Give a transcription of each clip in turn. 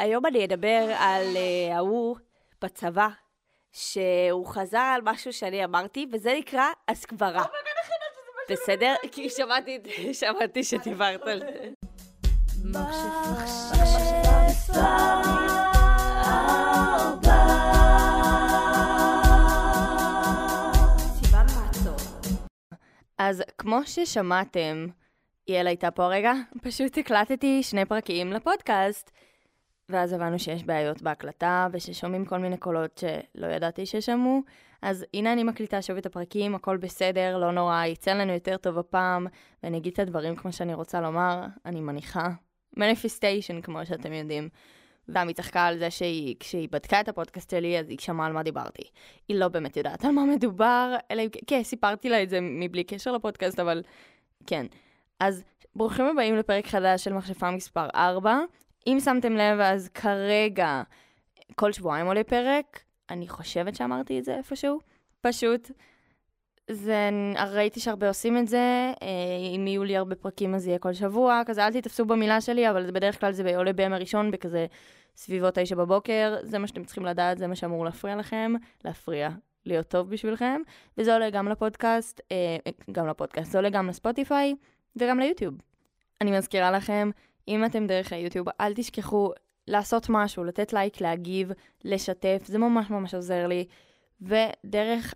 היום אני אדבר על uh, ההוא בצבא, שהוא חזר על משהו שאני אמרתי, וזה נקרא הסקברה. בסדר? כי שמעתי, שמעתי שדיברת על זה. אז כמו ששמעתם, יעל הייתה פה הרגע, פשוט הקלטתי שני פרקים לפודקאסט, ואז הבנו שיש בעיות בהקלטה, וששומעים כל מיני קולות שלא ידעתי ששמעו. אז הנה אני מקליטה שוב את הפרקים, הכל בסדר, לא נורא, יצא לנו יותר טוב הפעם, ואני אגיד את הדברים כמו שאני רוצה לומר, אני מניחה. מניפיסטיישן, כמו שאתם יודעים. ועמי צחקה על זה שהיא, כשהיא בדקה את הפודקאסט שלי, אז היא שמעה על מה דיברתי. היא לא באמת יודעת על מה מדובר, אלא אם כן, סיפרתי לה את זה מבלי קשר לפודקאסט, אבל כן. אז ברוכים הבאים לפרק חדש של מכשפה מספר 4. אם שמתם לב, אז כרגע, כל שבועיים עולה פרק, אני חושבת שאמרתי את זה איפשהו, פשוט. זה, ראיתי שהרבה עושים את זה, אה, אם יהיו לי הרבה פרקים אז יהיה כל שבוע, כזה אל תתפסו במילה שלי, אבל בדרך כלל זה עולה בימי ראשון בכזה סביבות תשע בבוקר, זה מה שאתם צריכים לדעת, זה מה שאמור להפריע לכם, להפריע, להיות טוב בשבילכם, וזה עולה גם לפודקאסט, אה, גם לפודקאסט, זה עולה גם לספוטיפיי וגם ליוטיוב. אני מזכירה לכם, אם אתם דרך היוטיוב, אל תשכחו לעשות משהו, לתת לייק, להגיב, לשתף, זה ממש ממש עוזר לי. ודרך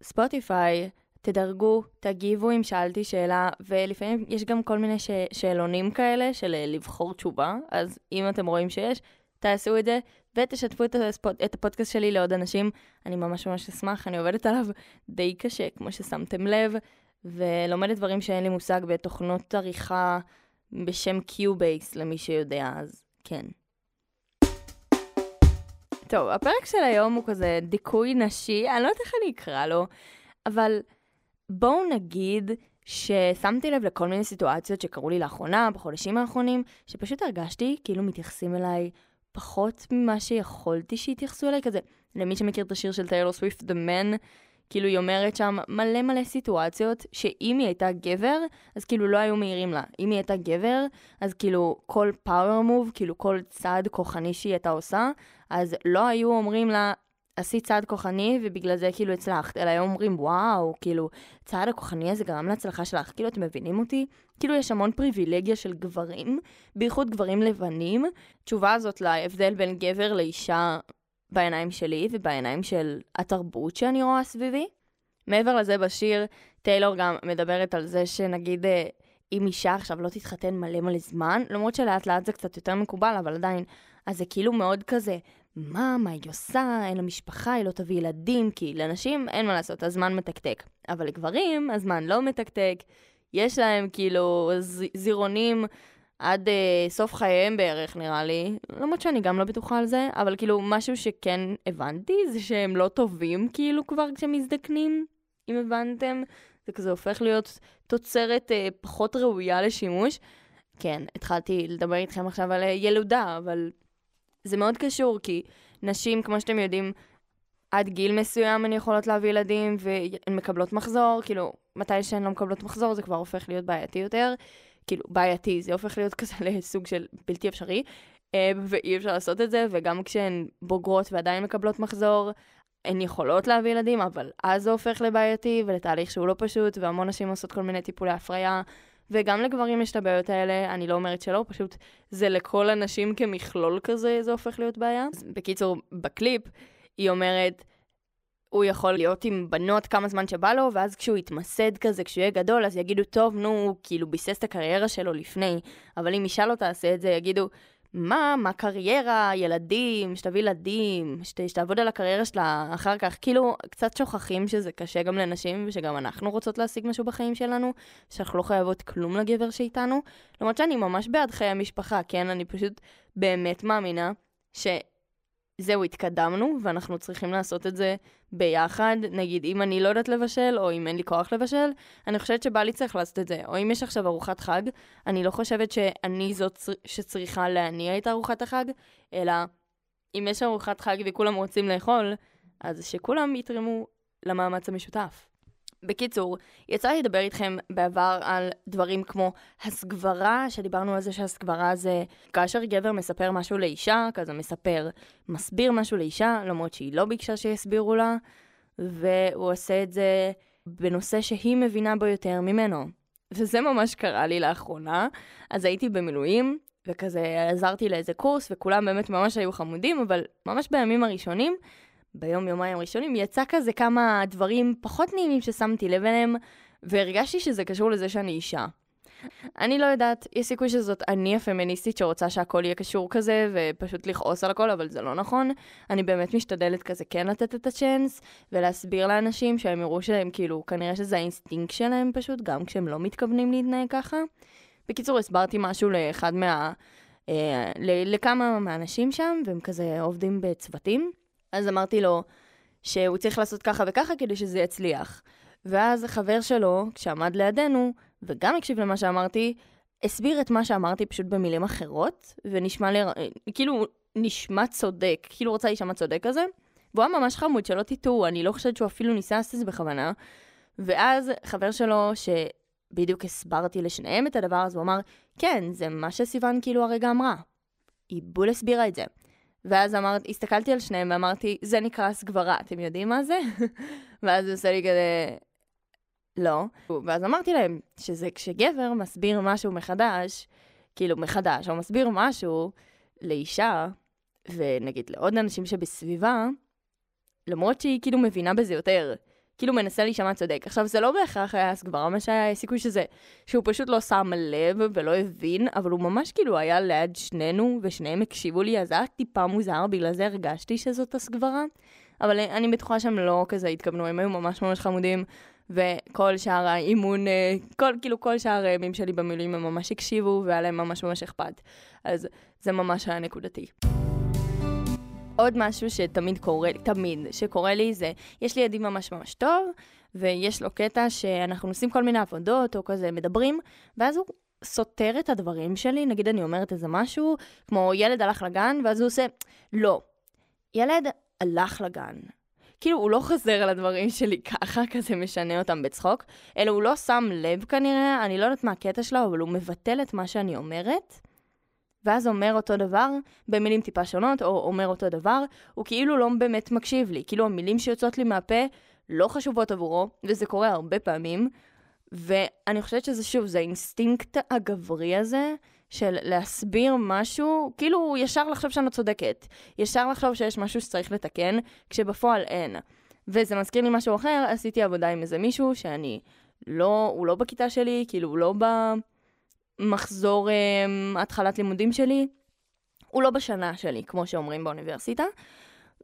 הספוטיפיי, תדרגו, תגיבו אם שאלתי שאלה, ולפעמים יש גם כל מיני ש- שאלונים כאלה של אה, לבחור תשובה, אז אם אתם רואים שיש, תעשו את זה, ותשתפו את, הספוט, את הפודקאסט שלי לעוד אנשים. אני ממש ממש אשמח, אני עובדת עליו די קשה, כמו ששמתם לב, ולומדת דברים שאין לי מושג בתוכנות עריכה בשם Cubase, למי שיודע, אז כן. טוב, הפרק של היום הוא כזה דיכוי נשי, אני לא יודעת איך אני אקרא לו, אבל בואו נגיד ששמתי לב לכל מיני סיטואציות שקרו לי לאחרונה, בחודשים האחרונים, שפשוט הרגשתי כאילו מתייחסים אליי פחות ממה שיכולתי שיתייחסו אליי, כזה, למי שמכיר את השיר של טיילור סוויפט, The Man, כאילו היא אומרת שם מלא מלא סיטואציות שאם היא הייתה גבר, אז כאילו לא היו מעירים לה. אם היא הייתה גבר, אז כאילו כל פאוור מוב, כאילו כל צעד כוחני שהיא הייתה עושה, אז לא היו אומרים לה, עשית צעד כוחני ובגלל זה כאילו הצלחת, אלא היו אומרים, וואו, כאילו, צעד הכוחני הזה גרם להצלחה שלך, כאילו, אתם מבינים אותי? כאילו, יש המון פריבילגיה של גברים, בייחוד גברים לבנים. תשובה הזאת להבדל בין גבר לאישה בעיניים שלי ובעיניים של התרבות שאני רואה סביבי. מעבר לזה, בשיר, טיילור גם מדברת על זה שנגיד, אה, אם אישה עכשיו לא תתחתן מלא מלא זמן, למרות שלאט לאט זה קצת יותר מקובל, אבל עדיין, אז זה כאילו מאוד כזה, מה, מה היא עושה, אין לה משפחה, היא לא תביא ילדים, כי לנשים אין מה לעשות, הזמן מתקתק. אבל לגברים, הזמן לא מתקתק, יש להם כאילו ז- זירונים עד uh, סוף חייהם בערך, נראה לי. למרות שאני גם לא בטוחה על זה, אבל כאילו, משהו שכן הבנתי, זה שהם לא טובים כאילו כבר כשמזדקנים, אם הבנתם. זה כזה הופך להיות תוצרת uh, פחות ראויה לשימוש. כן, התחלתי לדבר איתכם עכשיו על uh, ילודה, אבל זה מאוד קשור, כי נשים, כמו שאתם יודעים, עד גיל מסוים הן יכולות להביא ילדים והן מקבלות מחזור, כאילו, מתי שהן לא מקבלות מחזור זה כבר הופך להיות בעייתי יותר. כאילו, בעייתי, זה הופך להיות כזה לסוג של בלתי אפשרי, אה, ואי אפשר לעשות את זה, וגם כשהן בוגרות ועדיין מקבלות מחזור, הן יכולות להביא ילדים, אבל אז זה הופך לבעייתי ולתהליך שהוא לא פשוט, והמון נשים עושות כל מיני טיפולי הפריה, וגם לגברים יש את הבעיות האלה, אני לא אומרת שלא, פשוט זה לכל הנשים כמכלול כזה, זה הופך להיות בעיה. אז בקיצור, בקליפ, היא אומרת, הוא יכול להיות עם בנות כמה זמן שבא לו, ואז כשהוא יתמסד כזה, כשהוא יהיה גדול, אז יגידו, טוב, נו, הוא כאילו ביסס את הקריירה שלו לפני, אבל אם אישה לא תעשה את זה, יגידו, מה, מה קריירה, ילדים, שתביא ילדים, שת, שתעבוד על הקריירה שלה אחר כך. כאילו, קצת שוכחים שזה קשה גם לנשים, ושגם אנחנו רוצות להשיג משהו בחיים שלנו, שאנחנו לא חייבות כלום לגבר שאיתנו. למרות שאני ממש בעד חיי המשפחה, כן? אני פשוט באמת מאמינה ש... זהו, התקדמנו, ואנחנו צריכים לעשות את זה ביחד. נגיד, אם אני לא יודעת לבשל, או אם אין לי כוח לבשל, אני חושבת שבא לי צריך לעשות את זה. או אם יש עכשיו ארוחת חג, אני לא חושבת שאני זאת שצריכה להניע את ארוחת החג, אלא אם יש ארוחת חג וכולם רוצים לאכול, אז שכולם יתרמו למאמץ המשותף. בקיצור, יצא לי לדבר איתכם בעבר על דברים כמו הסגברה, שדיברנו על זה שהסגברה זה כאשר גבר מספר משהו לאישה, כזה מספר, מסביר משהו לאישה, למרות שהיא לא ביקשה שיסבירו לה, והוא עושה את זה בנושא שהיא מבינה בו יותר ממנו. וזה ממש קרה לי לאחרונה. אז הייתי במילואים, וכזה עזרתי לאיזה קורס, וכולם באמת ממש היו חמודים, אבל ממש בימים הראשונים, ביום יומיים הראשונים, יצא כזה כמה דברים פחות נעימים ששמתי לב אליהם, והרגשתי שזה קשור לזה שאני אישה. אני לא יודעת, יש סיכוי שזאת אני הפמיניסטית שרוצה שהכל יהיה קשור כזה, ופשוט לכעוס על הכל, אבל זה לא נכון. אני באמת משתדלת כזה כן לתת את הצ'אנס, ולהסביר לאנשים שהם יראו שהם כאילו, כנראה שזה האינסטינקט שלהם פשוט, גם כשהם לא מתכוונים להתנהג ככה. בקיצור, הסברתי משהו לאחד מה... אה, לכמה מהאנשים שם, והם כזה עובדים בצוותים. אז אמרתי לו שהוא צריך לעשות ככה וככה כדי שזה יצליח. ואז החבר שלו, כשעמד לידינו, וגם הקשיב למה שאמרתי, הסביר את מה שאמרתי פשוט במילים אחרות, ונשמע לי, כאילו, נשמע צודק, כאילו רוצה להישמע צודק כזה. והוא היה ממש חמוד, שלא תטעו, אני לא חושבת שהוא אפילו ניסה לעשות את זה בכוונה. ואז חבר שלו, שבדיוק הסברתי לשניהם את הדבר הזה, הוא אמר, כן, זה מה שסיוון כאילו הרגע אמרה. היא בול הסבירה את זה. ואז אמרת, הסתכלתי על שניהם ואמרתי, זה נקרא סגברה, אתם יודעים מה זה? ואז הוא עושה לי כזה, לא. ואז אמרתי להם שזה כשגבר מסביר משהו מחדש, כאילו מחדש, או מסביר משהו לאישה, ונגיד לעוד אנשים שבסביבה, למרות שהיא כאילו מבינה בזה יותר, כאילו מנסה להישמע צודק. עכשיו, זה לא בהכרח היה הסגברה, מה שהיה סיכוי שזה, שהוא פשוט לא שם לב ולא הבין, אבל הוא ממש כאילו היה ליד שנינו, ושניהם הקשיבו לי, אז זה היה טיפה מוזר, בגלל זה הרגשתי שזאת הסגברה. אבל אני בטוחה שהם לא כזה התכוונו, הם היו ממש ממש חמודים, וכל שאר האימון, אה, כל, כאילו כל שאר הימים שלי במילואים הם ממש הקשיבו, והיה להם ממש ממש אכפת. אז זה ממש היה נקודתי. עוד משהו שתמיד קורה, לי, תמיד, שקורה לי זה, יש לי ידיד ממש ממש טוב, ויש לו קטע שאנחנו עושים כל מיני עבודות, או כזה מדברים, ואז הוא סותר את הדברים שלי, נגיד אני אומרת איזה משהו, כמו ילד הלך לגן, ואז הוא עושה, לא, ילד הלך לגן. כאילו, הוא לא חוזר על הדברים שלי ככה, כזה משנה אותם בצחוק, אלא הוא לא שם לב כנראה, אני לא יודעת מה הקטע שלו, אבל הוא מבטל את מה שאני אומרת, ואז אומר אותו דבר במילים טיפה שונות, או אומר אותו דבר, הוא כאילו לא באמת מקשיב לי. כאילו המילים שיוצאות לי מהפה לא חשובות עבורו, וזה קורה הרבה פעמים. ואני חושבת שזה שוב, זה האינסטינקט הגברי הזה, של להסביר משהו, כאילו ישר לחשוב שאני לא צודקת. ישר לחשוב שיש משהו שצריך לתקן, כשבפועל אין. וזה מזכיר לי משהו אחר, עשיתי עבודה עם איזה מישהו שאני לא, הוא לא בכיתה שלי, כאילו הוא לא ב... מחזור um, התחלת לימודים שלי, הוא לא בשנה שלי, כמו שאומרים באוניברסיטה,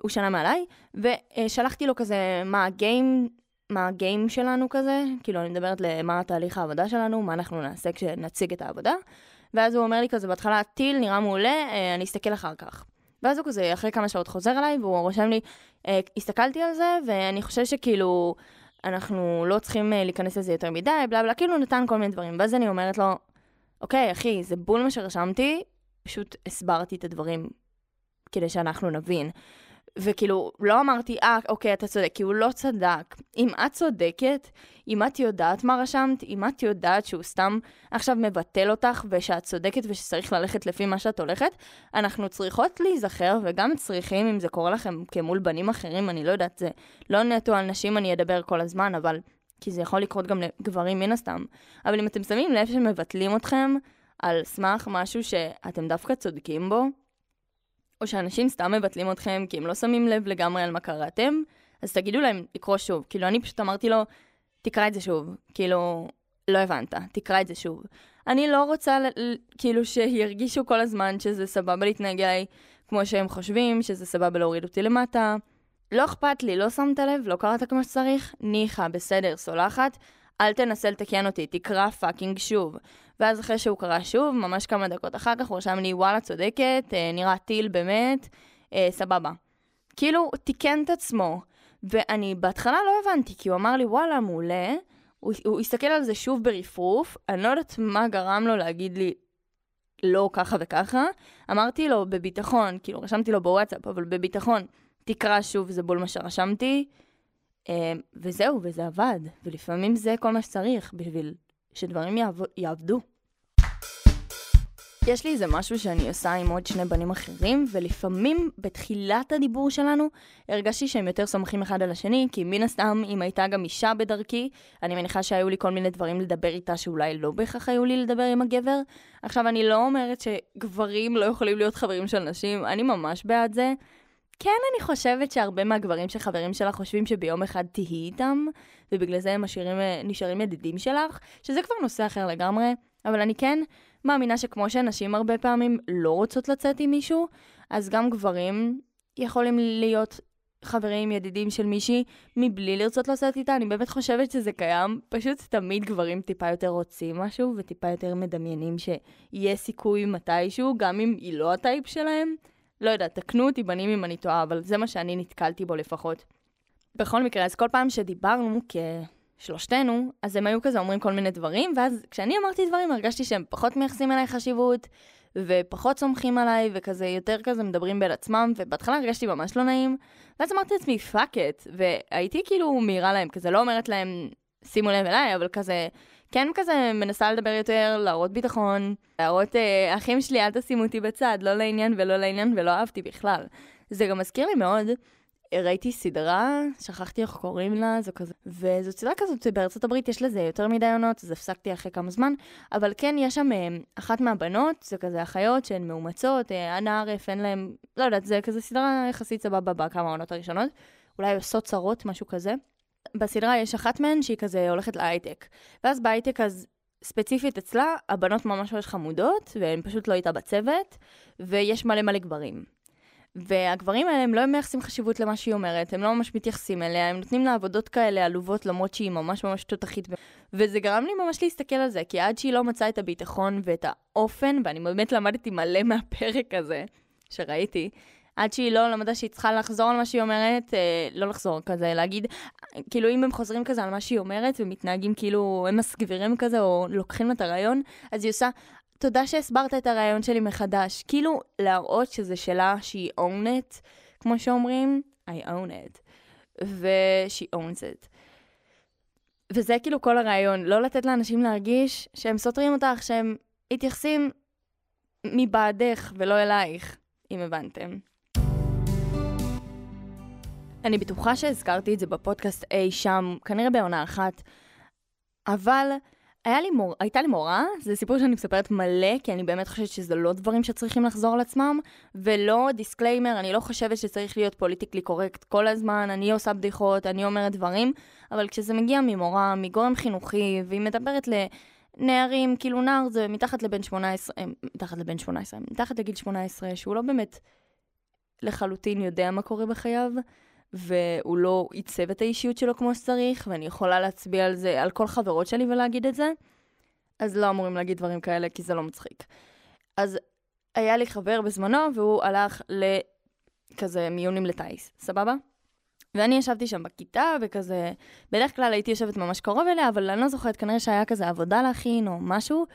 הוא שנה מעליי, ושלחתי לו כזה מה הגיים, מה הגיים שלנו כזה, כאילו אני מדברת למה התהליך העבודה שלנו, מה אנחנו נעשה כשנציג את העבודה, ואז הוא אומר לי כזה בהתחלה, טיל נראה מעולה, אה, אני אסתכל אחר כך. ואז הוא כזה, אחרי כמה שעות חוזר אליי, והוא רושם לי, אה, הסתכלתי על זה, ואני חושב שכאילו, אנחנו לא צריכים אה, להיכנס לזה יותר מדי, בלה בלה, כאילו נתן כל מיני דברים. ואז אני אומרת לו, אוקיי, אחי, זה בול מה שרשמתי, פשוט הסברתי את הדברים כדי שאנחנו נבין. וכאילו, לא אמרתי, אה, אוקיי, אתה צודק, כי הוא לא צדק. אם את צודקת, אם את יודעת מה רשמת, אם את יודעת שהוא סתם עכשיו מבטל אותך ושאת צודקת ושצריך ללכת לפי מה שאת הולכת, אנחנו צריכות להיזכר וגם צריכים, אם זה קורה לכם כמול בנים אחרים, אני לא יודעת, זה לא נטו על נשים אני אדבר כל הזמן, אבל כי זה יכול לקרות גם לגברים מן הסתם. אבל אם אתם שמים לב שמבטלים אתכם על סמך משהו שאתם דווקא צודקים בו, או שאנשים סתם מבטלים אתכם כי הם לא שמים לב לגמרי על מה קראתם, אז תגידו להם לקרוא שוב. כאילו, אני פשוט אמרתי לו, תקרא את זה שוב. כאילו, לא הבנת, תקרא את זה שוב. אני לא רוצה, כאילו, שירגישו כל הזמן שזה סבבה להתנהג אליי כמו שהם חושבים, שזה סבבה להוריד אותי למטה. לא אכפת לי, לא שמת לב, לא קראת כמו שצריך, ניחא, בסדר, סולחת, אל תנסה לתקן אותי, תקרא fucking שוב. ואז אחרי שהוא קרא שוב, ממש כמה דקות אחר כך, הוא רשם לי, וואלה, צודקת, אה, נראה טיל באמת, אה, סבבה. כאילו, תיקן את עצמו. ואני בהתחלה לא הבנתי, כי הוא אמר לי, וואלה, מעולה. הוא, הוא הסתכל על זה שוב ברפרוף, אני לא יודעת מה גרם לו להגיד לי לא ככה וככה. אמרתי לו בביטחון, כאילו רשמתי לו בוואטסאפ, אבל בביטחון, תקרא שוב, זה בול מה שרשמתי. אה, וזהו, וזה עבד. ולפעמים זה כל מה שצריך בשביל שדברים יעב... יעבדו. יש לי איזה משהו שאני עושה עם עוד שני בנים אחרים, ולפעמים בתחילת הדיבור שלנו הרגשתי שהם יותר סומכים אחד על השני, כי מן הסתם, אם הייתה גם אישה בדרכי, אני מניחה שהיו לי כל מיני דברים לדבר איתה שאולי לא בהכרח היו לי לדבר עם הגבר. עכשיו, אני לא אומרת שגברים לא יכולים להיות חברים של נשים, אני ממש בעד זה. כן, אני חושבת שהרבה מהגברים שחברים שלך חושבים שביום אחד תהיי איתם, ובגלל זה הם משאירים, נשארים ידידים שלך, שזה כבר נושא אחר לגמרי, אבל אני כן מאמינה שכמו שנשים הרבה פעמים לא רוצות לצאת עם מישהו, אז גם גברים יכולים להיות חברים, ידידים של מישהי, מבלי לרצות לצאת איתה. אני באמת חושבת שזה קיים. פשוט תמיד גברים טיפה יותר רוצים משהו, וטיפה יותר מדמיינים שיהיה סיכוי מתישהו, גם אם היא לא הטייפ שלהם. לא יודעת, תקנו אותי בנים אם אני טועה, אבל זה מה שאני נתקלתי בו לפחות. בכל מקרה, אז כל פעם שדיברנו כשלושתנו, אז הם היו כזה אומרים כל מיני דברים, ואז כשאני אמרתי דברים הרגשתי שהם פחות מייחסים אליי חשיבות, ופחות סומכים עליי, וכזה יותר כזה מדברים בין עצמם, ובהתחלה הרגשתי ממש לא נעים, ואז אמרתי לעצמי, fuck it, והייתי כאילו מעירה להם, כזה לא אומרת להם, שימו לב אליי, אבל כזה, כן כזה מנסה לדבר יותר, להראות ביטחון, להראות, אה, אחים שלי, אל תשימו אותי בצד, לא לעניין ולא לעניין, ולא אהבתי בכלל. זה גם מזכיר לי מאוד, ראיתי סדרה, שכחתי איך קוראים לה, זו כזה, וזו סדרה כזאת, בארצות הברית יש לזה יותר מדי עונות, אז הפסקתי אחרי כמה זמן, אבל כן, יש שם אה, אחת מהבנות, זה כזה אחיות שהן מאומצות, אה, אנה ערף, אין להן, לא יודעת, זה כזה סדרה יחסית סבבה בכמה העונות הראשונות, אולי עושות צרות, משהו כזה. בסדרה יש אחת מהן שהיא כזה הולכת להייטק. ואז בהייטק אז ספציפית אצלה, הבנות ממש ממש חמודות, והן פשוט לא איתה בצוות, ויש מלא מלא גברים. והגברים האלה הם לא מייחסים חשיבות למה שהיא אומרת, הם לא ממש מתייחסים אליה, הם נותנים לה עבודות כאלה עלובות למרות שהיא ממש ממש תותחית. וזה גרם לי ממש להסתכל על זה, כי עד שהיא לא מצאה את הביטחון ואת האופן, ואני באמת למדתי מלא מהפרק הזה שראיתי, עד שהיא לא למדה שהיא צריכה לחזור על מה שהיא אומרת, אה, לא לחזור כזה, להגיד, כאילו אם הם חוזרים כזה על מה שהיא אומרת ומתנהגים כאילו הם מסגבירים כזה או לוקחים את הרעיון, אז היא עושה, תודה שהסברת את הרעיון שלי מחדש. כאילו להראות שזה שלה, שהיא own it, כמו שאומרים, I own it, ו-she owns it. וזה כאילו כל הרעיון, לא לתת לאנשים להרגיש שהם סותרים אותך, שהם מתייחסים מבעדך ולא אלייך, אם הבנתם. אני בטוחה שהזכרתי את זה בפודקאסט אי שם, כנראה בעונה אחת, אבל לי מור... הייתה לי מורה, זה סיפור שאני מספרת מלא, כי אני באמת חושבת שזה לא דברים שצריכים לחזור על עצמם, ולא disclaimer, אני לא חושבת שצריך להיות politically correct כל הזמן, אני עושה בדיחות, אני אומרת דברים, אבל כשזה מגיע ממורה, מגורם חינוכי, והיא מדברת לנערים, כאילו נער זה מתחת לבן 18, אה, מתחת לבן 18, מתחת לגיל 18, שהוא לא באמת לחלוטין יודע מה קורה בחייו, והוא לא עיצב את האישיות שלו כמו שצריך, ואני יכולה להצביע על זה, על כל חברות שלי ולהגיד את זה, אז לא אמורים להגיד דברים כאלה, כי זה לא מצחיק. אז היה לי חבר בזמנו, והוא הלך לכזה מיונים לטיס, סבבה? ואני ישבתי שם בכיתה, וכזה, בדרך כלל הייתי יושבת ממש קרוב אליה, אבל אני לא זוכרת, כנראה שהיה כזה עבודה להכין או משהו,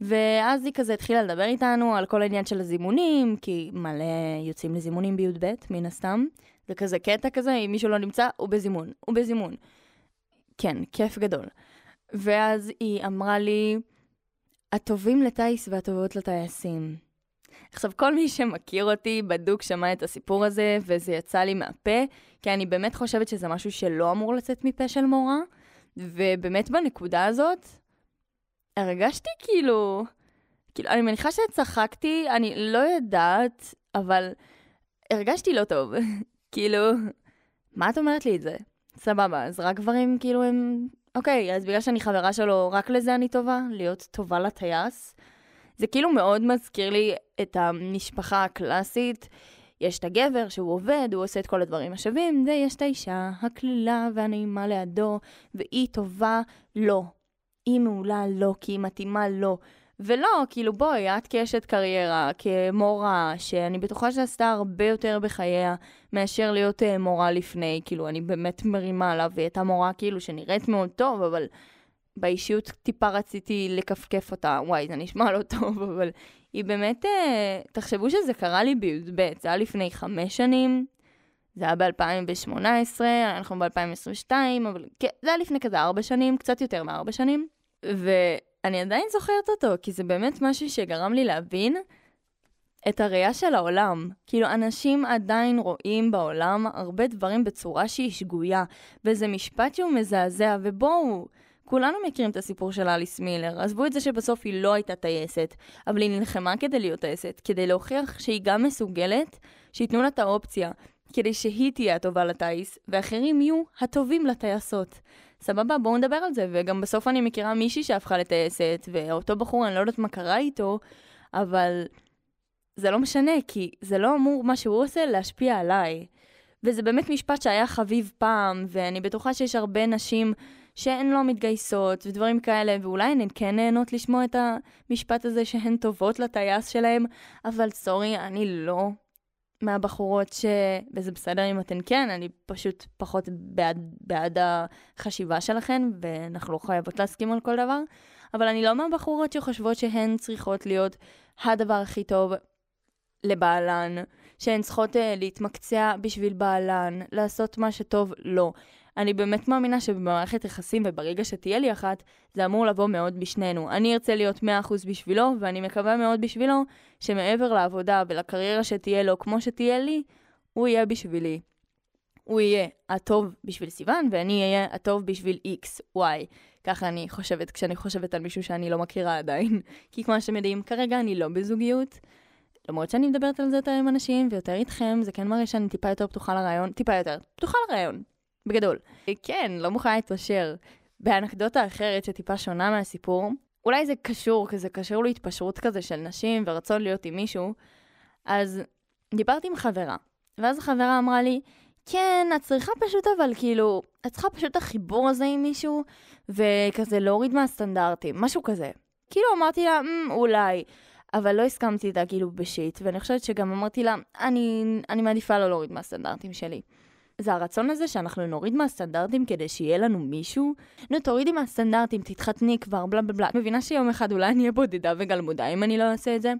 ואז היא כזה התחילה לדבר איתנו על כל העניין של הזימונים, כי מלא יוצאים לזימונים בי"ב, מן הסתם. זה כזה קטע כזה, אם מישהו לא נמצא, הוא בזימון, הוא בזימון. כן, כיף גדול. ואז היא אמרה לי, הטובים לטיס והטובות לטייסים. עכשיו, כל מי שמכיר אותי בדוק שמע את הסיפור הזה, וזה יצא לי מהפה, כי אני באמת חושבת שזה משהו שלא אמור לצאת מפה של מורה, ובאמת בנקודה הזאת, הרגשתי כאילו, כאילו, אני מניחה שצחקתי, אני לא יודעת, אבל הרגשתי לא טוב. כאילו, מה את אומרת לי את זה? סבבה, אז רק גברים כאילו הם... אוקיי, אז בגלל שאני חברה שלו, רק לזה אני טובה? להיות טובה לטייס? זה כאילו מאוד מזכיר לי את המשפחה הקלאסית. יש את הגבר שהוא עובד, הוא עושה את כל הדברים השווים, ויש את האישה הקלילה והנעימה לידו, והיא טובה לו. לא. היא מעולה לו, לא, כי היא מתאימה לו. לא. ולא, כאילו בואי, את כאשת קריירה, כמורה, שאני בטוחה שעשתה הרבה יותר בחייה מאשר להיות uh, מורה לפני, כאילו, אני באמת מרימה עליו, והיא הייתה מורה כאילו שנראית מאוד טוב, אבל באישיות טיפה רציתי לכפכף אותה, וואי, זה נשמע לא טוב, אבל היא באמת, uh, תחשבו שזה קרה לי בי"ב, זה היה לפני חמש שנים, זה היה ב-2018, אנחנו ב-2022, אבל כן, זה היה לפני כזה ארבע שנים, קצת יותר מארבע שנים. ואני עדיין זוכרת אותו, כי זה באמת משהו שגרם לי להבין את הראייה של העולם. כאילו, אנשים עדיין רואים בעולם הרבה דברים בצורה שהיא שגויה, וזה משפט שהוא מזעזע, ובואו, כולנו מכירים את הסיפור של אליס מילר. עזבו את זה שבסוף היא לא הייתה טייסת, אבל היא נלחמה כדי להיות טייסת, כדי להוכיח שהיא גם מסוגלת, שייתנו לה את האופציה, כדי שהיא תהיה הטובה לטייס, ואחרים יהיו הטובים לטייסות. סבבה, בואו נדבר על זה, וגם בסוף אני מכירה מישהי שהפכה לטייסת, ואותו בחור, אני לא יודעת מה קרה איתו, אבל זה לא משנה, כי זה לא אמור מה שהוא עושה להשפיע עליי. וזה באמת משפט שהיה חביב פעם, ואני בטוחה שיש הרבה נשים שהן לא מתגייסות ודברים כאלה, ואולי הן כן נהנות לשמוע את המשפט הזה שהן טובות לטייס שלהם, אבל סורי, אני לא מהבחורות ש... וזה בסדר אם אתן כן, אני פשוט פחות בעד, בעד החשיבה שלכן, ואנחנו לא חייבות להסכים על כל דבר, אבל אני לא מהבחורות שחושבות שהן צריכות להיות הדבר הכי טוב לבעלן, שהן צריכות uh, להתמקצע בשביל בעלן, לעשות מה שטוב לו. לא. אני באמת מאמינה שבמערכת יחסים וברגע שתהיה לי אחת, זה אמור לבוא מאוד בשנינו. אני ארצה להיות 100% בשבילו, ואני מקווה מאוד בשבילו שמעבר לעבודה ולקריירה שתהיה לו כמו שתהיה לי, הוא יהיה בשבילי. הוא יהיה הטוב בשביל סיוון, ואני אהיה הטוב בשביל X, Y. ככה אני חושבת כשאני חושבת על מישהו שאני לא מכירה עדיין. כי כמו שאתם יודעים, כרגע אני לא בזוגיות. למרות שאני מדברת על זה יותר עם אנשים ויותר איתכם, זה כן מראה שאני טיפה יותר פתוחה לרעיון, טיפה יותר, פתוחה לרעיון, בגדול. כן, לא מוכנה להתפשר. באנקדוטה אחרת שטיפה שונה מהסיפור, אולי זה קשור, כי זה קשור להתפשרות כזה של נשים ורצון להיות עם מישהו, אז דיברתי עם חברה, ואז החברה אמרה לי, כן, את צריכה פשוט אבל כאילו, את צריכה פשוט את החיבור הזה עם מישהו, וכזה להוריד מהסטנדרטים, משהו כזה. כאילו אמרתי לה, mm, אולי. אבל לא הסכמתי איתה כאילו בשיט, ואני חושבת שגם אמרתי לה, אני, אני מעדיפה לא להוריד מהסטנדרטים שלי. זה הרצון הזה שאנחנו נוריד מהסטנדרטים כדי שיהיה לנו מישהו? נו, תורידי מהסטנדרטים, תתחתני כבר, בלה בלה בלה. מבינה שיום אחד אולי אני אהיה בודדה וגלמודה אם אני לא אעשה את זה,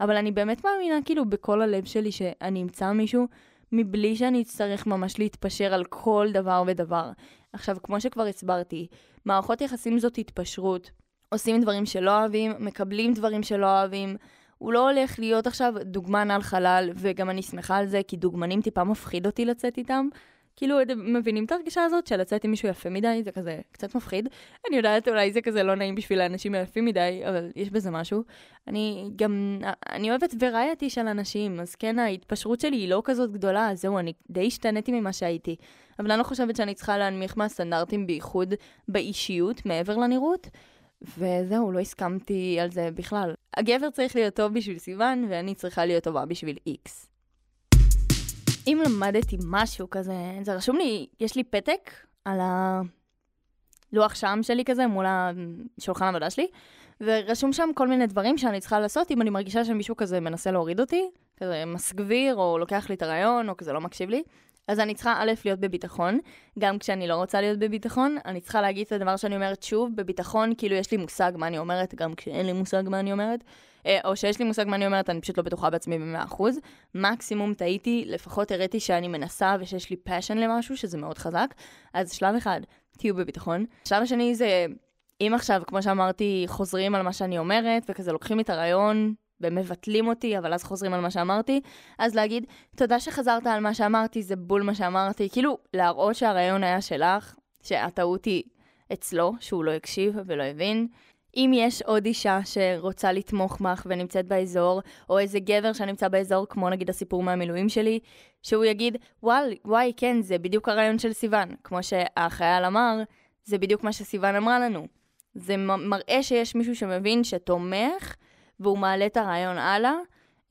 אבל אני באמת מאמינה כאילו בכל הלב שלי שאני אמצא מישהו מבלי שאני אצטרך ממש להתפשר על כל דבר ודבר. עכשיו, כמו שכבר הסברתי, מערכות יחסים זאת התפשרות. עושים דברים שלא אוהבים, מקבלים דברים שלא אוהבים. הוא לא הולך להיות עכשיו דוגמן על חלל, וגם אני שמחה על זה, כי דוגמנים טיפה מפחיד אותי לצאת איתם. כאילו, אתם מבינים את ההרגשה הזאת של לצאת עם מישהו יפה מדי? זה כזה קצת מפחיד. אני יודעת, אולי זה כזה לא נעים בשביל האנשים היפים מדי, אבל יש בזה משהו. אני גם, אני אוהבת וריאטי של אנשים, אז כן, ההתפשרות שלי היא לא כזאת גדולה, אז זהו, אני די השתניתי ממה שהייתי. אבל אני לא חושבת שאני צריכה להנמיך מהסטנדרטים בייחוד באישיות, מעבר לנראות. וזהו, לא הסכמתי על זה בכלל. הגבר צריך להיות טוב בשביל סיוון, ואני צריכה להיות טובה בשביל איקס. אם למדתי משהו כזה, זה רשום לי, יש לי פתק על הלוח שם שלי כזה מול השולחן העבודה שלי, ורשום שם כל מיני דברים שאני צריכה לעשות אם אני מרגישה שמישהו כזה מנסה להוריד אותי, כזה מסגביר, או לוקח לי את הרעיון, או כזה לא מקשיב לי. אז אני צריכה א', להיות בביטחון, גם כשאני לא רוצה להיות בביטחון, אני צריכה להגיד את הדבר שאני אומרת שוב, בביטחון, כאילו יש לי מושג מה אני אומרת, גם כשאין לי מושג מה אני אומרת, אה, או שיש לי מושג מה אני אומרת, אני פשוט לא בטוחה בעצמי ב-100%. מקסימום טעיתי, לפחות הראיתי שאני מנסה ושיש לי passion למשהו, שזה מאוד חזק. אז שלב אחד, תהיו בביטחון. שלב השני זה, אם עכשיו, כמו שאמרתי, חוזרים על מה שאני אומרת, וכזה לוקחים את הרעיון ומבטלים אותי, אבל אז חוזרים על מה שאמרתי, אז להגיד, תודה שחזרת על מה שאמרתי, זה בול מה שאמרתי. כאילו, להראות שהרעיון היה שלך, שהטעות היא אצלו, שהוא לא הקשיב ולא הבין. אם יש עוד אישה שרוצה לתמוך בך ונמצאת באזור, או איזה גבר שנמצא באזור, כמו נגיד הסיפור מהמילואים שלי, שהוא יגיד, וואי, וואי, כן, זה בדיוק הרעיון של סיוון. כמו שהחייל אמר, זה בדיוק מה שסיוון אמרה לנו. זה מראה שיש מישהו שמבין שתומך, והוא מעלה את הרעיון הלאה,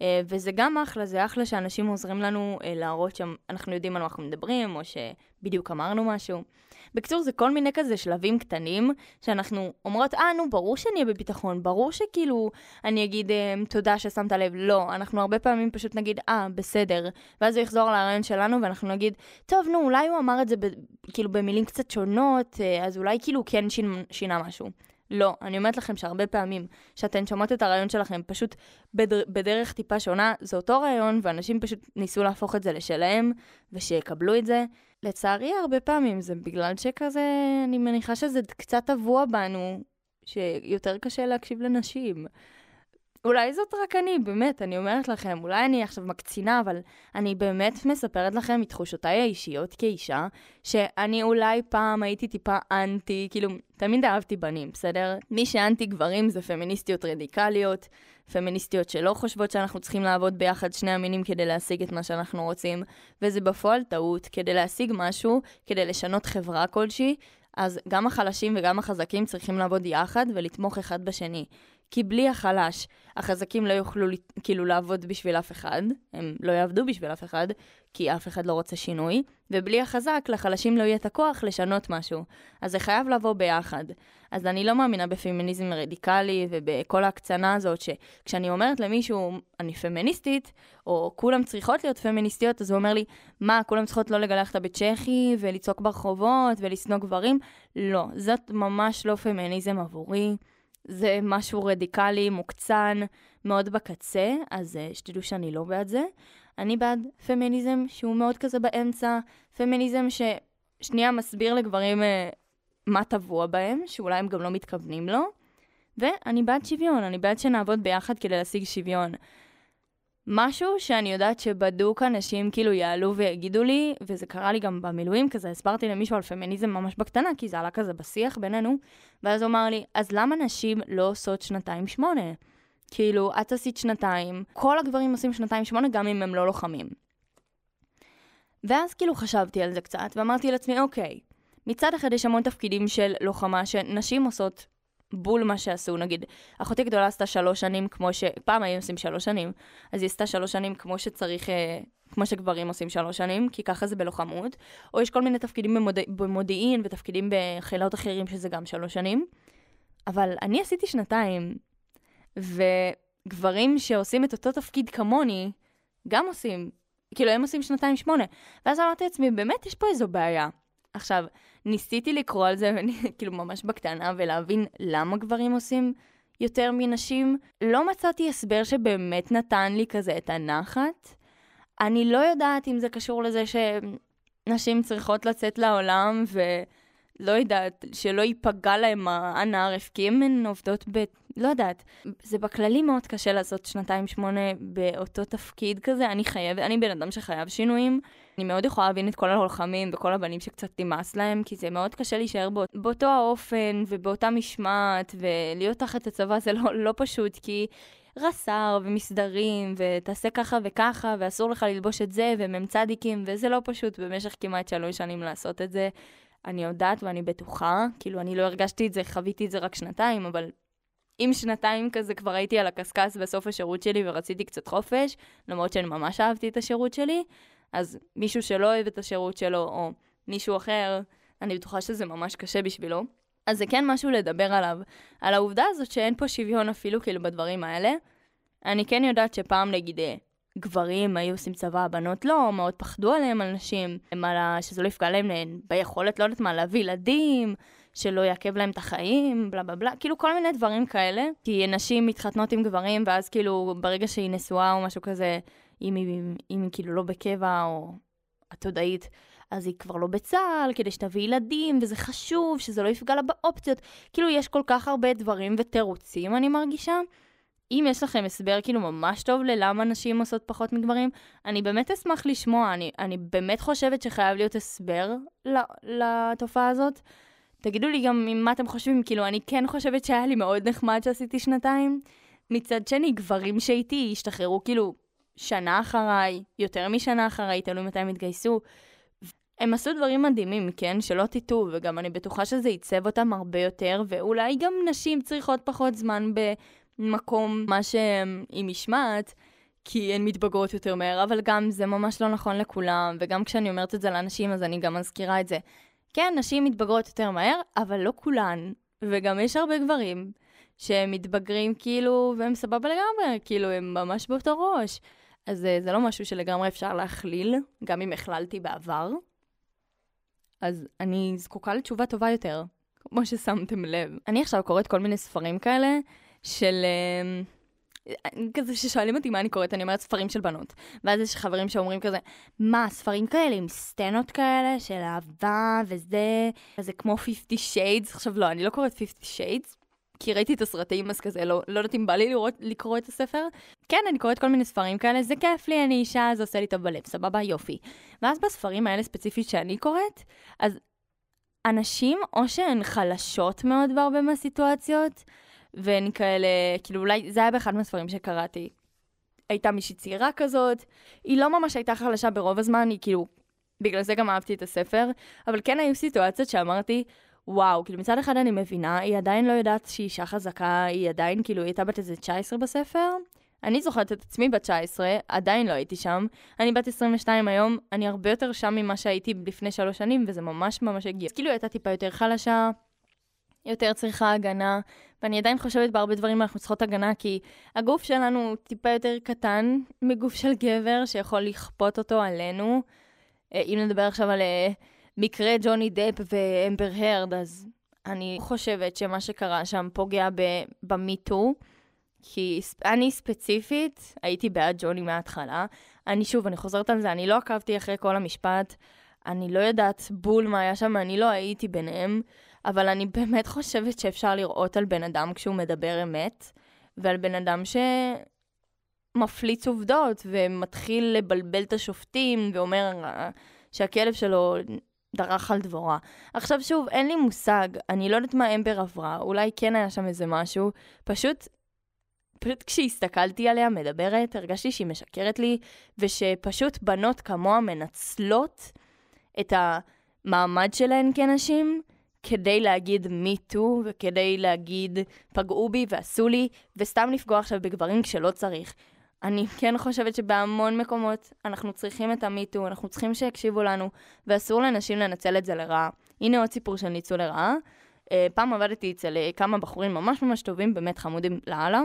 אה, וזה גם אחלה, זה אחלה שאנשים עוזרים לנו אה, להראות שאנחנו יודעים על מה אנחנו מדברים, או שבדיוק אמרנו משהו. בקיצור, זה כל מיני כזה שלבים קטנים, שאנחנו אומרות, אה, נו, ברור שאני אהיה בביטחון, ברור שכאילו אני אגיד אה, תודה ששמת לב. לא, אנחנו הרבה פעמים פשוט נגיד, אה, בסדר. ואז הוא יחזור לרעיון שלנו, ואנחנו נגיד, טוב, נו, אולי הוא אמר את זה ב, כאילו במילים קצת שונות, אז אולי כאילו כן שינה, שינה משהו. לא. אני אומרת לכם שהרבה פעמים, שאתן שומעות את הרעיון שלכם פשוט בדר, בדרך טיפה שונה, זה אותו רעיון, ואנשים פשוט ניסו להפוך את זה לשלהם, ושיקבלו את זה. לצערי, הרבה פעמים זה בגלל שכזה, אני מניחה שזה קצת טבוע בנו, שיותר קשה להקשיב לנשים. אולי זאת רק אני, באמת, אני אומרת לכם, אולי אני עכשיו מקצינה, אבל אני באמת מספרת לכם מתחושותיי האישיות כאישה, שאני אולי פעם הייתי טיפה אנטי, כאילו, תמיד אהבתי בנים, בסדר? מי שאנטי גברים זה פמיניסטיות רדיקליות, פמיניסטיות שלא חושבות שאנחנו צריכים לעבוד ביחד שני המינים כדי להשיג את מה שאנחנו רוצים, וזה בפועל טעות, כדי להשיג משהו, כדי לשנות חברה כלשהי, אז גם החלשים וגם החזקים צריכים לעבוד יחד ולתמוך אחד בשני. כי בלי החלש, החזקים לא יוכלו כאילו לעבוד בשביל אף אחד, הם לא יעבדו בשביל אף אחד, כי אף אחד לא רוצה שינוי, ובלי החזק, לחלשים לא יהיה את הכוח לשנות משהו. אז זה חייב לבוא ביחד. אז אני לא מאמינה בפמיניזם רדיקלי ובכל ההקצנה הזאת, שכשאני אומרת למישהו, אני פמיניסטית, או כולם צריכות להיות פמיניסטיות, אז הוא אומר לי, מה, כולם צריכות לא לגלח את הבית צ'כי, ולצעוק ברחובות, ולשנוא גברים? לא, זאת ממש לא פמיניזם עבורי. זה משהו רדיקלי, מוקצן, מאוד בקצה, אז uh, שתדעו שאני לא בעד זה. אני בעד פמיניזם שהוא מאוד כזה באמצע, פמיניזם ששנייה מסביר לגברים uh, מה טבוע בהם, שאולי הם גם לא מתכוונים לו. ואני בעד שוויון, אני בעד שנעבוד ביחד כדי להשיג שוויון. משהו שאני יודעת שבדוק אנשים כאילו יעלו ויגידו לי, וזה קרה לי גם במילואים כזה, הסברתי למישהו על פמיניזם ממש בקטנה, כי זה עלה כזה בשיח בינינו, ואז הוא אמר לי, אז למה נשים לא עושות שנתיים שמונה? כאילו, את עשית שנתיים, כל הגברים עושים שנתיים שמונה גם אם הם לא לוחמים. ואז כאילו חשבתי על זה קצת, ואמרתי לעצמי, אוקיי, מצד אחד יש המון תפקידים של לוחמה שנשים עושות בול מה שעשו, נגיד, אחותי הגדולה עשתה שלוש שנים כמו ש... פעם היו עושים שלוש שנים, אז היא עשתה שלוש שנים כמו שצריך, אה, כמו שגברים עושים שלוש שנים, כי ככה זה בלוחמות, או יש כל מיני תפקידים במוד... במודיעין ותפקידים בחילות אחרים שזה גם שלוש שנים, אבל אני עשיתי שנתיים, וגברים שעושים את אותו תפקיד כמוני, גם עושים, כאילו הם עושים שנתיים שמונה. ואז אמרתי לעצמי, באמת יש פה איזו בעיה. עכשיו, ניסיתי לקרוא על זה, ואני כאילו ממש בקטנה, ולהבין למה גברים עושים יותר מנשים. לא מצאתי הסבר שבאמת נתן לי כזה את הנחת. אני לא יודעת אם זה קשור לזה שנשים צריכות לצאת לעולם, ולא יודעת, שלא ייפגע להם הנערף, כי אם הן עובדות ב... לא יודעת. זה בכללי מאוד קשה לעשות שנתיים שמונה באותו תפקיד כזה. אני חייבת, אני בן אדם שחייב שינויים. אני מאוד יכולה להבין את כל הלוחמים וכל הבנים שקצת נמאס להם, כי זה מאוד קשה להישאר באות, באותו האופן ובאותה משמעת, ולהיות תחת הצבא זה לא, לא פשוט, כי רס"ר ומסדרים, ותעשה ככה וככה, ואסור לך ללבוש את זה, ומ"צדיקים, וזה לא פשוט במשך כמעט שלוש שנים לעשות את זה. אני יודעת ואני בטוחה, כאילו אני לא הרגשתי את זה, חוויתי את זה רק שנתיים, אבל אם שנתיים כזה כבר הייתי על הקשקש בסוף השירות שלי ורציתי קצת חופש, למרות שאני ממש אהבתי את השירות שלי, אז מישהו שלא אוהב את השירות שלו, או מישהו אחר, אני בטוחה שזה ממש קשה בשבילו. אז זה כן משהו לדבר עליו, על העובדה הזאת שאין פה שוויון אפילו כאילו בדברים האלה. אני כן יודעת שפעם נגיד אה, גברים היו עושים צבא, הבנות לא, מאוד פחדו עליהם על נשים, על שזה לא יפגע להם ביכולת, לא יודעת מה, להביא ילדים, שלא יעכב להם את החיים, בלה בלה בלה, כאילו כל מיני דברים כאלה. כי נשים מתחתנות עם גברים, ואז כאילו ברגע שהיא נשואה או משהו כזה, אם היא, אם היא כאילו לא בקבע או עתודאית, אז היא כבר לא בצה"ל, כדי שתביא ילדים, וזה חשוב, שזה לא יפגע לה באופציות. כאילו, יש כל כך הרבה דברים ותירוצים, אני מרגישה. אם יש לכם הסבר כאילו ממש טוב ללמה נשים עושות פחות מגברים, אני באמת אשמח לשמוע. אני, אני באמת חושבת שחייב להיות הסבר לתופעה הזאת. תגידו לי גם מה אתם חושבים, כאילו, אני כן חושבת שהיה לי מאוד נחמד שעשיתי שנתיים. מצד שני, גברים שהייתי השתחררו כאילו שנה אחריי, יותר משנה אחריי, תלוי מתי הם התגייסו. הם עשו דברים מדהימים, כן? שלא תטעו, וגם אני בטוחה שזה ייצב אותם הרבה יותר, ואולי גם נשים צריכות פחות זמן במקום, מה שהם עם משמעת, כי הן מתבגרות יותר מהר, אבל גם זה ממש לא נכון לכולם, וגם כשאני אומרת את זה לאנשים, אז אני גם מזכירה את זה. כן, נשים מתבגרות יותר מהר, אבל לא כולן, וגם יש הרבה גברים שהם מתבגרים כאילו, והם סבבה לגמרי, כאילו, הם ממש באותו ראש. אז אה, זה לא משהו שלגמרי אפשר להכליל, גם אם הכללתי בעבר. אז אני זקוקה לתשובה טובה יותר. כמו ששמתם לב. אני עכשיו קוראת כל מיני ספרים כאלה של... אמ, כזה ששואלים אותי מה אני קוראת, אני אומרת ספרים של בנות. ואז יש חברים שאומרים כזה, מה, ספרים כאלה עם סצנות כאלה של אהבה וזה, זה כמו 50 shades. עכשיו לא, אני לא קוראת 50 shades, כי ראיתי את הסרטים, אז כזה, לא, לא יודעת אם בא לי לראות, לקרוא את הספר. כן, אני קוראת כל מיני ספרים כאלה, זה כיף לי, אני אישה, זה עושה לי טוב בלב, סבבה, יופי. ואז בספרים האלה ספציפית שאני קוראת, אז אנשים, או שהן חלשות מאוד בהרבה מהסיטואציות, והן כאלה, כאילו אולי, זה היה באחד מהספרים שקראתי. הייתה מישהי צעירה כזאת, היא לא ממש הייתה חלשה ברוב הזמן, היא כאילו, בגלל זה גם אהבתי את הספר, אבל כן היו סיטואציות שאמרתי, וואו, כאילו מצד אחד אני מבינה, היא עדיין לא יודעת שהיא אישה חזקה, היא עדיין, כאילו, היא הייתה בת איזה 19 בספר. אני זוכרת את עצמי בת 19, עדיין לא הייתי שם. אני בת 22 היום, אני הרבה יותר שם ממה שהייתי לפני שלוש שנים, וזה ממש ממש הגיע. אז כאילו הייתה טיפה יותר חלשה, יותר צריכה הגנה, ואני עדיין חושבת בהרבה דברים אנחנו צריכות הגנה, כי הגוף שלנו הוא טיפה יותר קטן מגוף של גבר, שיכול לכפות אותו עלינו. אה, אם נדבר עכשיו על אה, מקרה ג'וני דפ ואמבר הרד, אז אני חושבת שמה שקרה שם פוגע במיטו, כי אני ספציפית הייתי בעד ג'וני מההתחלה. אני שוב, אני חוזרת על זה, אני לא עקבתי אחרי כל המשפט, אני לא יודעת בול מה היה שם, אני לא הייתי ביניהם, אבל אני באמת חושבת שאפשר לראות על בן אדם כשהוא מדבר אמת, ועל בן אדם שמפליץ עובדות ומתחיל לבלבל את השופטים ואומר שהכלב שלו דרך על דבורה. עכשיו שוב, אין לי מושג, אני לא יודעת מה אמבר עברה, אולי כן היה שם איזה משהו, פשוט, פשוט כשהסתכלתי עליה מדברת, הרגשתי שהיא משקרת לי, ושפשוט בנות כמוה מנצלות את המעמד שלהן כנשים, כדי להגיד מי טו, וכדי להגיד פגעו בי ועשו לי, וסתם לפגוע עכשיו בגברים כשלא צריך. אני כן חושבת שבהמון מקומות אנחנו צריכים את המיטו, אנחנו צריכים שיקשיבו לנו, ואסור לנשים לנצל את זה לרעה. הנה עוד סיפור של ניצול לרעה. Uh, פעם עבדתי אצל uh, כמה בחורים ממש ממש טובים, באמת חמודים לאללה,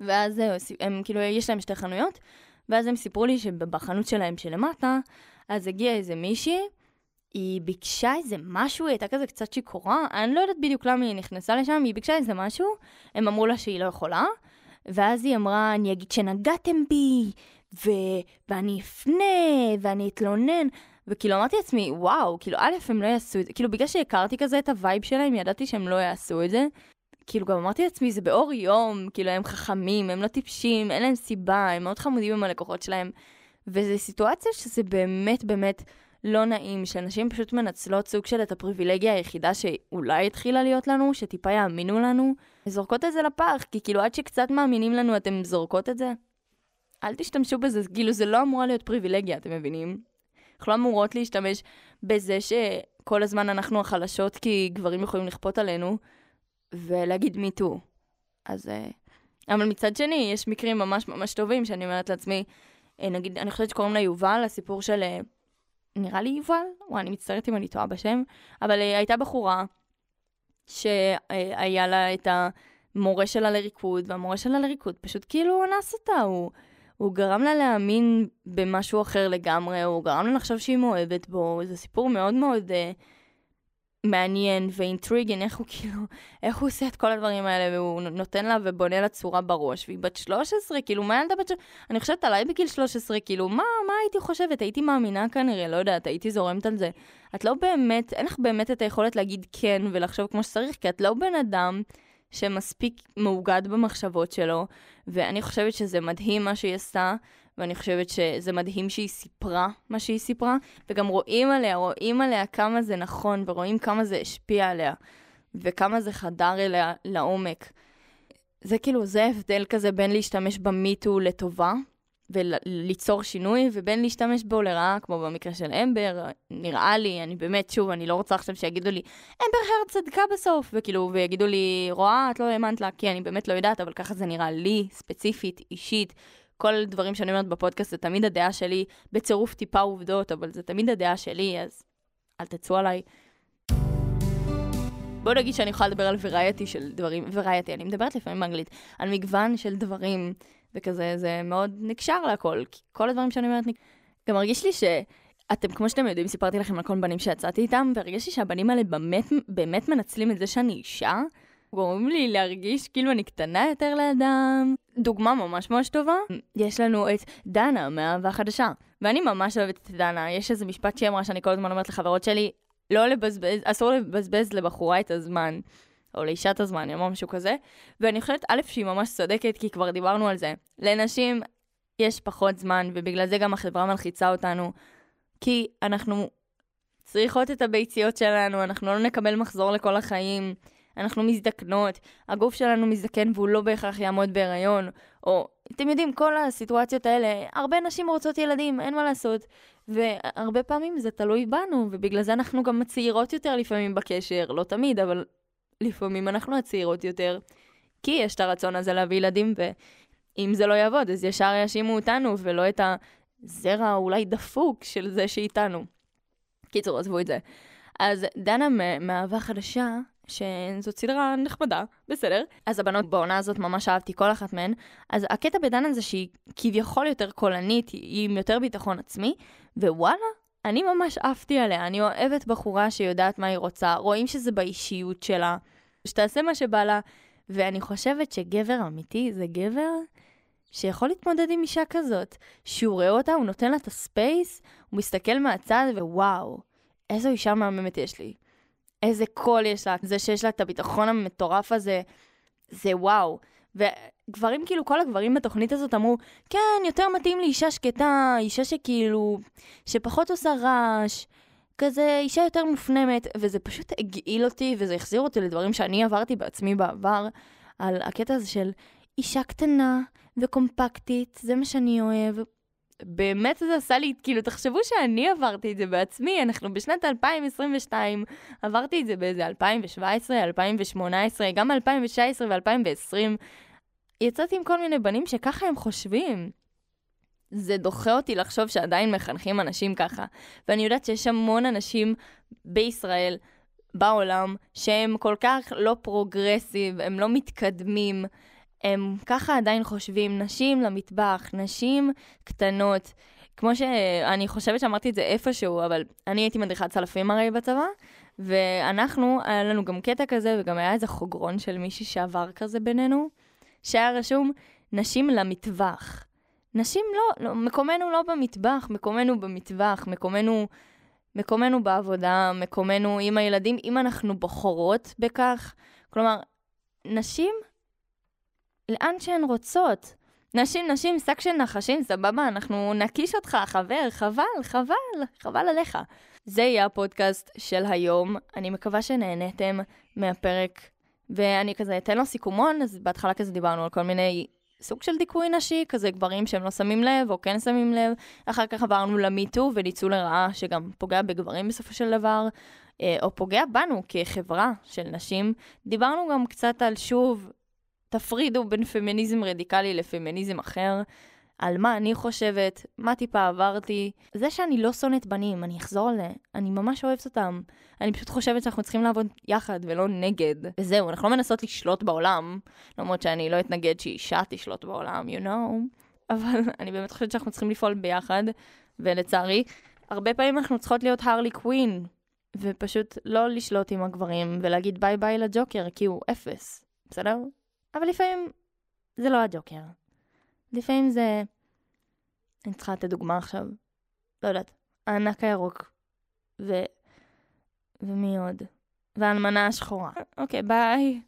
ואז uh, הם כאילו, יש להם שתי חנויות, ואז הם סיפרו לי שבחנות שלהם שלמטה, אז הגיעה איזה מישהי, היא ביקשה איזה משהו, היא הייתה כזה קצת שיכורה, אני לא יודעת בדיוק למה היא נכנסה לשם, היא ביקשה איזה משהו, הם אמרו לה שהיא לא יכולה, ואז היא אמרה, אני אגיד שנגעתם בי, ו... ואני אפנה, ואני אתלונן. וכאילו אמרתי לעצמי, וואו, כאילו, א', הם לא יעשו את זה. כאילו, בגלל שהכרתי כזה את ה vibe שלהם, ידעתי שהם לא יעשו את זה. כאילו, גם אמרתי לעצמי, זה באור יום, כאילו, הם חכמים, הם לא טיפשים, אין להם סיבה, הם מאוד חמודים עם הלקוחות שלהם. וזו סיטואציה שזה באמת באמת לא נעים, שאנשים פשוט מנצלות סוג של את הפריבילגיה היחידה שאולי התחילה להיות לנו, שטיפה יאמינו לנו, זורקות את זה לפח, כי כאילו עד שקצת מאמינים לנו אתם זורקות את זה. אל תשתמשו בזה, כאילו זה לא אמורה להיות פריבילגיה, אתם מבינים? אנחנו לא אמורות להשתמש בזה שכל הזמן אנחנו החלשות כי גברים יכולים לכפות עלינו, ולהגיד מי טו. אז... אה, אבל מצד שני, יש מקרים ממש ממש טובים שאני אומרת לעצמי, אה, נגיד, אני חושבת שקוראים לה יובל, הסיפור של אה, נראה לי יובל, וואי, אני מצטערת אם אני טועה בשם, אבל הייתה בחורה שהיה לה את המורה שלה לריקוד, והמורה שלה לריקוד פשוט כאילו אנס אותה, הוא, הוא גרם לה להאמין במשהו אחר לגמרי, הוא גרם לה לחשוב שהיא מאוהבת בו, זה סיפור מאוד מאוד... Uh, מעניין ואינטריגן, איך הוא כאילו, איך הוא עושה את כל הדברים האלה, והוא נותן לה ובונה לה צורה בראש, והיא בת 13, כאילו, מה ילדה בת 13? אני חושבת עליי בגיל 13, כאילו, מה, מה הייתי חושבת? הייתי מאמינה כנראה, לא יודעת, הייתי זורמת על זה. את לא באמת, אין לך באמת את היכולת להגיד כן ולחשוב כמו שצריך, כי את לא בן אדם שמספיק מאוגד במחשבות שלו, ואני חושבת שזה מדהים מה שהיא עשתה, ואני חושבת שזה מדהים שהיא סיפרה מה שהיא סיפרה, וגם רואים עליה, רואים עליה כמה זה נכון, ורואים כמה זה השפיע עליה, וכמה זה חדר אליה לעומק. זה כאילו, זה ההבדל כזה בין להשתמש במיטו לטובה, וליצור שינוי, ובין להשתמש בו לרעה, כמו במקרה של אמבר, נראה לי, אני באמת, שוב, אני לא רוצה עכשיו שיגידו לי, אמבר הרד צדקה בסוף, וכאילו, ויגידו לי, רואה, את לא האמנת לה, כי אני באמת לא יודעת, אבל ככה זה נראה לי, ספציפית, אישית, כל הדברים שאני אומרת בפודקאסט זה תמיד הדעה שלי, בצירוף טיפה עובדות, אבל זה תמיד הדעה שלי, אז אל תצאו עליי. בוא נגיד שאני יכולה לדבר על וריאטי של דברים, וריאטי, אני מדברת לפעמים באנגלית, על מגוון של דברים, וכזה, זה מאוד נקשר להכל, כי כל הדברים שאני אומרת, גם מרגיש לי ש... אתם, כמו שאתם יודעים, סיפרתי לכם על כל בנים שיצאתי איתם, והרגשתי שהבנים האלה באמת, באמת מנצלים את זה שאני אישה. גורמים לי להרגיש כאילו אני קטנה יותר לאדם. דוגמה ממש ממש טובה, יש לנו את דנה מאהבה חדשה, ואני ממש אוהבת את דנה. יש איזה משפט שהיא אמרה שאני כל הזמן אומרת לחברות שלי, לא לבזבז, אסור לבזבז לבחורה את הזמן. או לאישה את הזמן, או משהו כזה. ואני חושבת, א', שהיא ממש צודקת, כי כבר דיברנו על זה. לנשים יש פחות זמן, ובגלל זה גם החברה מלחיצה אותנו. כי אנחנו צריכות את הביציות שלנו, אנחנו לא נקבל מחזור לכל החיים, אנחנו מזדקנות, הגוף שלנו מזדקן והוא לא בהכרח יעמוד בהיריון, או אתם יודעים, כל הסיטואציות האלה, הרבה נשים רוצות ילדים, אין מה לעשות. והרבה פעמים זה תלוי בנו, ובגלל זה אנחנו גם צעירות יותר לפעמים בקשר, לא תמיד, אבל לפעמים אנחנו הצעירות יותר, כי יש את הרצון הזה להביא ילדים, ואם זה לא יעבוד, אז ישר יאשימו אותנו, ולא את הזרע אולי דפוק של זה שאיתנו. קיצור, עזבו את זה. אז דנה מאהבה חדשה, שזאת סדרה נחמדה, בסדר. אז הבנות בעונה הזאת ממש אהבתי כל אחת מהן. אז הקטע בדנה זה שהיא כביכול יותר קולנית, היא עם יותר ביטחון עצמי, ווואלה, אני ממש עפתי עליה. אני אוהבת בחורה שיודעת מה היא רוצה, רואים שזה באישיות שלה, שתעשה מה שבא לה, ואני חושבת שגבר אמיתי זה גבר שיכול להתמודד עם אישה כזאת. שהוא רואה אותה, הוא נותן לה את הספייס, הוא מסתכל מהצד, ווואו, איזו אישה מהממת יש לי. איזה קול יש לה, זה שיש לה את הביטחון המטורף הזה, זה וואו. וגברים, כאילו, כל הגברים בתוכנית הזאת אמרו, כן, יותר מתאים לי אישה שקטה, אישה שכאילו, שפחות עושה רעש, כזה אישה יותר מופנמת, וזה פשוט הגעיל אותי, וזה החזיר אותי לדברים שאני עברתי בעצמי בעבר, על הקטע הזה של אישה קטנה וקומפקטית, זה מה שאני אוהב. באמת זה עשה לי, כאילו, תחשבו שאני עברתי את זה בעצמי, אנחנו בשנת 2022, עברתי את זה באיזה 2017, 2018, גם 2019 ו-2020. יצאתי עם כל מיני בנים שככה הם חושבים. זה דוחה אותי לחשוב שעדיין מחנכים אנשים ככה. ואני יודעת שיש המון אנשים בישראל, בעולם, שהם כל כך לא progressive, הם לא מתקדמים, הם ככה עדיין חושבים, נשים למטבח, נשים קטנות. כמו שאני חושבת שאמרתי את זה איפשהו, אבל אני הייתי מדריכת צלפים הרי בצבא, ואנחנו, היה לנו גם קטע כזה, וגם היה איזה חוגרון של מישהי שעבר כזה בינינו, שהיה רשום, נשים למטבח. נשים לא, לא, מקומנו לא במטבח, מקומנו במטבח, מקומנו, מקומנו בעבודה, מקומנו עם הילדים, אם אנחנו בוחרות בכך. כלומר, נשים, לאן שהן רוצות. נשים, נשים, שק של נחשים, סבבה, אנחנו נקיש אותך, חבר, חבל, חבל, חבל עליך. זה יהיה הפודקאסט של היום. אני מקווה שנהניתם מהפרק, ואני כזה אתן לו סיכומון, אז בהתחלה כזה דיברנו על כל מיני סוג של דיכוי נשי, כזה גברים שהם לא שמים לב או כן שמים לב. אחר כך עברנו למיטו וניצול לרעה שגם פוגע בגברים בסופו של דבר, אה, או פוגע בנו כחברה של נשים. דיברנו גם קצת על שוב, תפרידו בין פמיניזם רדיקלי לפמיניזם אחר. על מה אני חושבת, מה טיפה עברתי. זה שאני לא שונאת בנים, אני אחזור על זה, אני ממש אוהבת אותם. אני פשוט חושבת שאנחנו צריכים לעבוד יחד ולא נגד. וזהו, אנחנו לא מנסות לשלוט בעולם, למרות שאני לא אתנגד שאישה תשלוט בעולם, you know. אבל אני באמת חושבת שאנחנו צריכים לפעול ביחד, ולצערי, הרבה פעמים אנחנו צריכות להיות הרלי קווין, ופשוט לא לשלוט עם הגברים ולהגיד ביי ביי לג'וקר, כי הוא אפס, בסדר? אבל לפעמים זה לא הג'וקר. לפעמים זה... אני צריכה לתת דוגמה עכשיו. לא יודעת. הענק הירוק. ו... ומי עוד? והאלמנה השחורה. אוקיי, ביי.